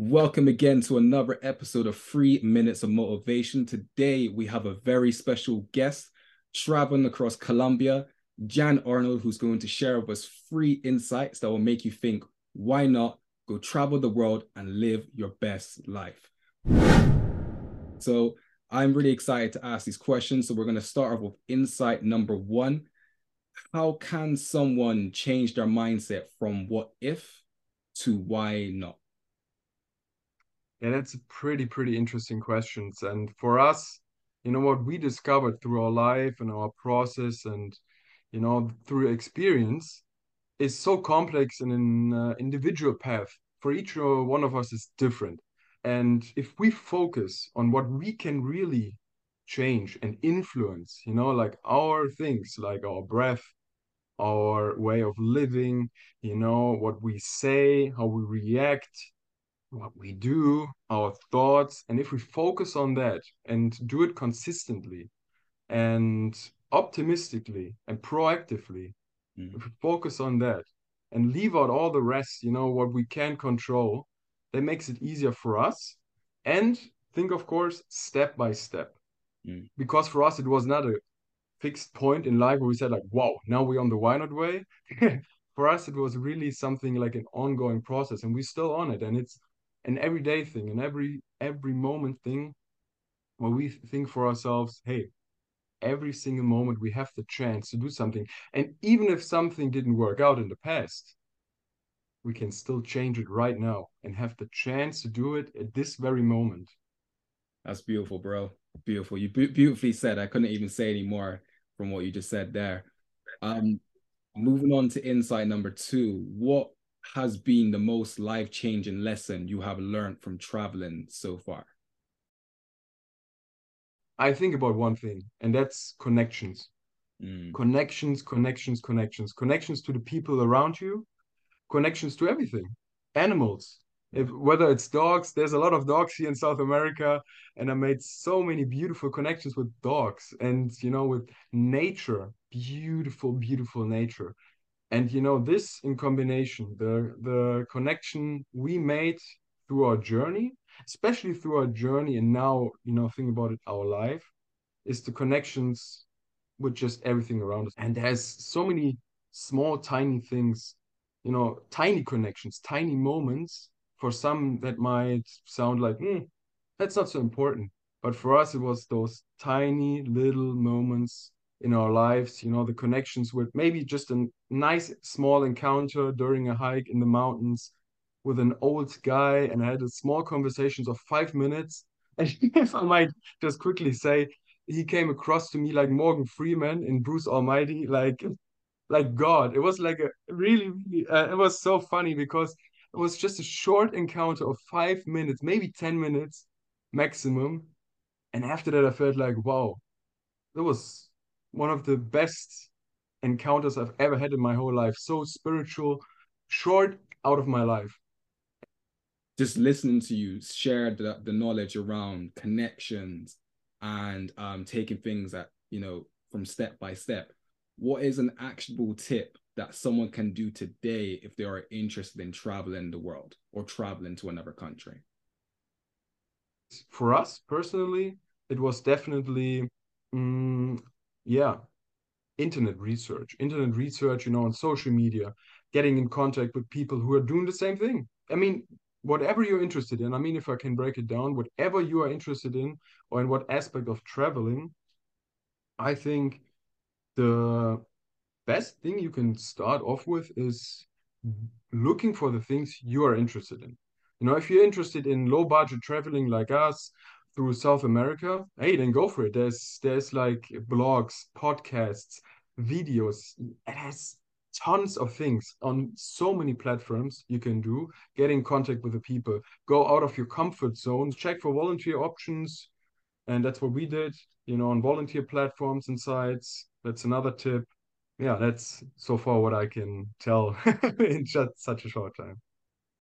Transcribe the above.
Welcome again to another episode of Three Minutes of Motivation. Today we have a very special guest traveling across Colombia, Jan Arnold, who's going to share with us three insights that will make you think, why not go travel the world and live your best life? So I'm really excited to ask these questions. So we're going to start off with insight number one. How can someone change their mindset from what if to why not? Yeah, that's a pretty, pretty interesting questions. And for us, you know, what we discovered through our life and our process and, you know, through experience is so complex and an uh, individual path for each one of us is different. And if we focus on what we can really change and influence, you know, like our things, like our breath, our way of living, you know, what we say, how we react, what we do, our thoughts, and if we focus on that and do it consistently and optimistically and proactively, mm. if we focus on that and leave out all the rest, you know, what we can control, that makes it easier for us. And think, of course, step by step. Mm. Because for us, it was not a fixed point in life where we said, like, wow, now we're on the why not way. for us, it was really something like an ongoing process, and we're still on it. And it's an everyday thing, an every every moment thing, where we think for ourselves, hey, every single moment we have the chance to do something, and even if something didn't work out in the past, we can still change it right now and have the chance to do it at this very moment. That's beautiful, bro. Beautiful. You beautifully said. I couldn't even say any more from what you just said there. Um, moving on to insight number two. What has been the most life changing lesson you have learned from traveling so far? I think about one thing, and that's connections. Mm. Connections, connections, connections, connections to the people around you, connections to everything, animals. If whether it's dogs, there's a lot of dogs here in South America, and I made so many beautiful connections with dogs, and you know, with nature, beautiful, beautiful nature and you know this in combination the the connection we made through our journey especially through our journey and now you know think about it our life is the connections with just everything around us. And there's so many small tiny things you know tiny connections tiny moments for some that might sound like mm, that's not so important. But for us it was those tiny little moments in our lives you know the connections with maybe just a nice small encounter during a hike in the mountains with an old guy and i had a small conversations of five minutes. And if i might just quickly say he came across to me like morgan freeman in bruce almighty like like god. It was like a really really uh, it was so funny because it was just a short encounter of five minutes maybe 10 minutes maximum. And after that i felt like wow that was one of the best encounters I've ever had in my whole life. So spiritual, short out of my life. Just listening to you share the, the knowledge around connections and um, taking things that, you know, from step by step. What is an actionable tip that someone can do today if they are interested in traveling the world or traveling to another country? For us personally, it was definitely yeah. Internet research internet research you know on social media getting in contact with people who are doing the same thing. I mean whatever you're interested in i mean if i can break it down whatever you are interested in or in what aspect of traveling i think the best thing you can start off with is looking for the things you are interested in. You know if you're interested in low budget traveling like us through South America, hey, then go for it. There's there's like blogs, podcasts, videos. It has tons of things on so many platforms you can do. Get in contact with the people. Go out of your comfort zone. Check for volunteer options, and that's what we did. You know, on volunteer platforms and sites. That's another tip. Yeah, that's so far what I can tell in just such a short time.